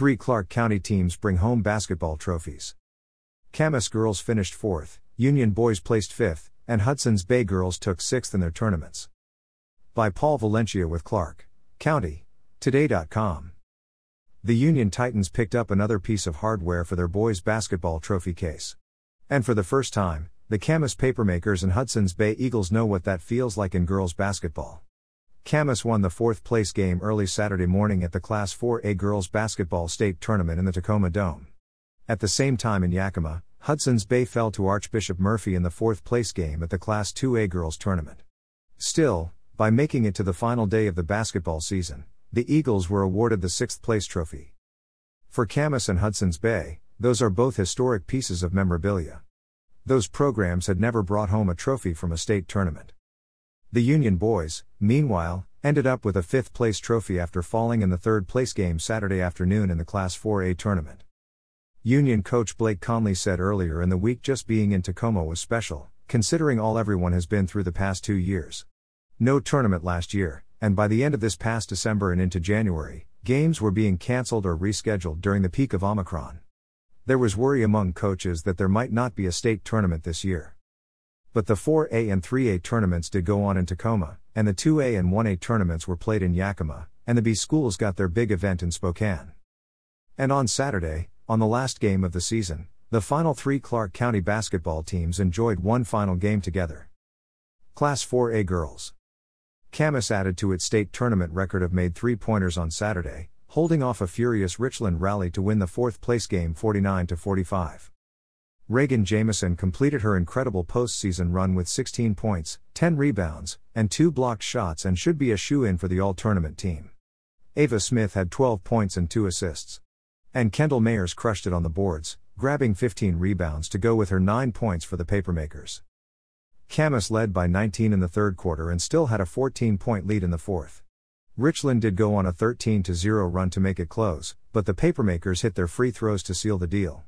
Three Clark County teams bring home basketball trophies. Camas girls finished fourth, Union boys placed fifth, and Hudson's Bay girls took sixth in their tournaments. By Paul Valencia with Clark County. Today.com. The Union Titans picked up another piece of hardware for their boys' basketball trophy case. And for the first time, the Camas Papermakers and Hudson's Bay Eagles know what that feels like in girls' basketball. Camas won the fourth place game early Saturday morning at the Class 4A Girls Basketball State Tournament in the Tacoma Dome. At the same time in Yakima, Hudson's Bay fell to Archbishop Murphy in the fourth place game at the Class 2A Girls Tournament. Still, by making it to the final day of the basketball season, the Eagles were awarded the sixth place trophy. For Camas and Hudson's Bay, those are both historic pieces of memorabilia. Those programs had never brought home a trophy from a state tournament. The Union boys, meanwhile, ended up with a fifth place trophy after falling in the third place game Saturday afternoon in the Class 4A tournament. Union coach Blake Conley said earlier in the week just being in Tacoma was special, considering all everyone has been through the past two years. No tournament last year, and by the end of this past December and into January, games were being cancelled or rescheduled during the peak of Omicron. There was worry among coaches that there might not be a state tournament this year. But the 4A and 3A tournaments did go on in Tacoma, and the 2A and 1A tournaments were played in Yakima, and the B schools got their big event in Spokane. And on Saturday, on the last game of the season, the final three Clark County basketball teams enjoyed one final game together. Class 4A Girls Camas added to its state tournament record of made three pointers on Saturday, holding off a furious Richland rally to win the fourth place game 49 45. Reagan Jameson completed her incredible postseason run with 16 points, 10 rebounds, and 2 blocked shots and should be a shoe in for the all tournament team. Ava Smith had 12 points and 2 assists. And Kendall Mayers crushed it on the boards, grabbing 15 rebounds to go with her 9 points for the Papermakers. Camas led by 19 in the third quarter and still had a 14 point lead in the fourth. Richland did go on a 13 0 run to make it close, but the Papermakers hit their free throws to seal the deal.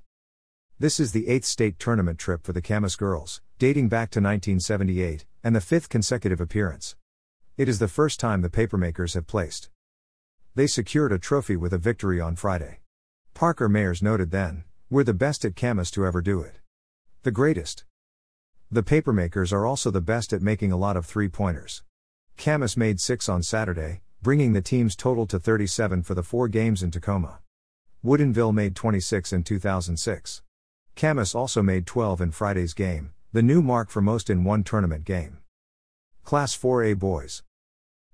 This is the eighth state tournament trip for the Camas girls, dating back to 1978, and the fifth consecutive appearance. It is the first time the Papermakers have placed. They secured a trophy with a victory on Friday. Parker Mayers noted then, We're the best at Camas to ever do it. The greatest. The papermakers are also the best at making a lot of three pointers. Camas made six on Saturday, bringing the team's total to 37 for the four games in Tacoma. Woodinville made 26 in 2006. Camas also made 12 in Friday's game, the new mark for most in one tournament game. Class 4A Boys.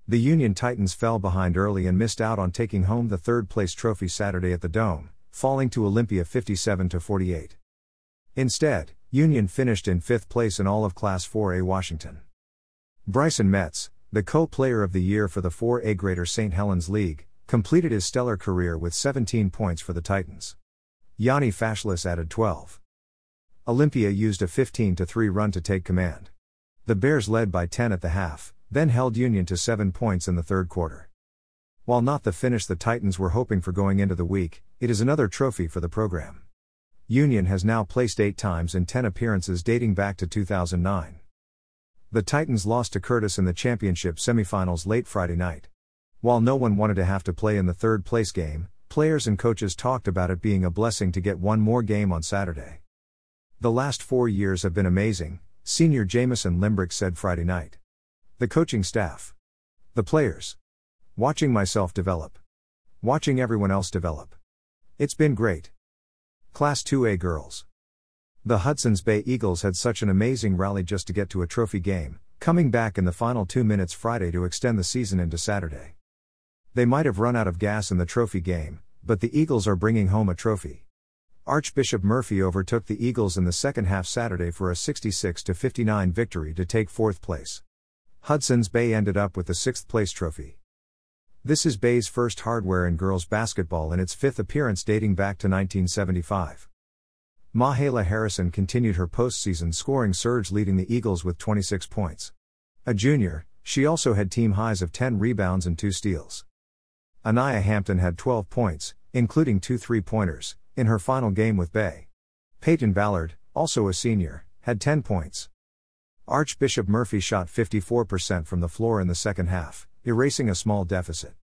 The Union Titans fell behind early and missed out on taking home the third place trophy Saturday at the Dome, falling to Olympia 57 48. Instead, Union finished in fifth place in all of Class 4A Washington. Bryson Metz, the co player of the year for the 4A Greater St. Helens League, completed his stellar career with 17 points for the Titans. Yanni Fashlis added 12. Olympia used a 15 3 run to take command. The Bears led by 10 at the half, then held Union to 7 points in the third quarter. While not the finish the Titans were hoping for going into the week, it is another trophy for the program. Union has now placed eight times in 10 appearances dating back to 2009. The Titans lost to Curtis in the championship semifinals late Friday night. While no one wanted to have to play in the third place game, players and coaches talked about it being a blessing to get one more game on Saturday. The last four years have been amazing, senior Jameson Limbrick said Friday night. The coaching staff. The players. Watching myself develop. Watching everyone else develop. It's been great. Class 2A Girls. The Hudson's Bay Eagles had such an amazing rally just to get to a trophy game, coming back in the final two minutes Friday to extend the season into Saturday. They might have run out of gas in the trophy game, but the Eagles are bringing home a trophy. Archbishop Murphy overtook the Eagles in the second half Saturday for a 66 59 victory to take fourth place. Hudson's Bay ended up with the sixth place trophy. This is Bay's first hardware in girls basketball in its fifth appearance dating back to 1975. Mahala Harrison continued her postseason scoring surge leading the Eagles with 26 points. A junior, she also had team highs of 10 rebounds and 2 steals. Anaya Hampton had 12 points, including two three pointers, in her final game with Bay. Peyton Ballard, also a senior, had 10 points. Archbishop Murphy shot 54% from the floor in the second half erasing a small deficit.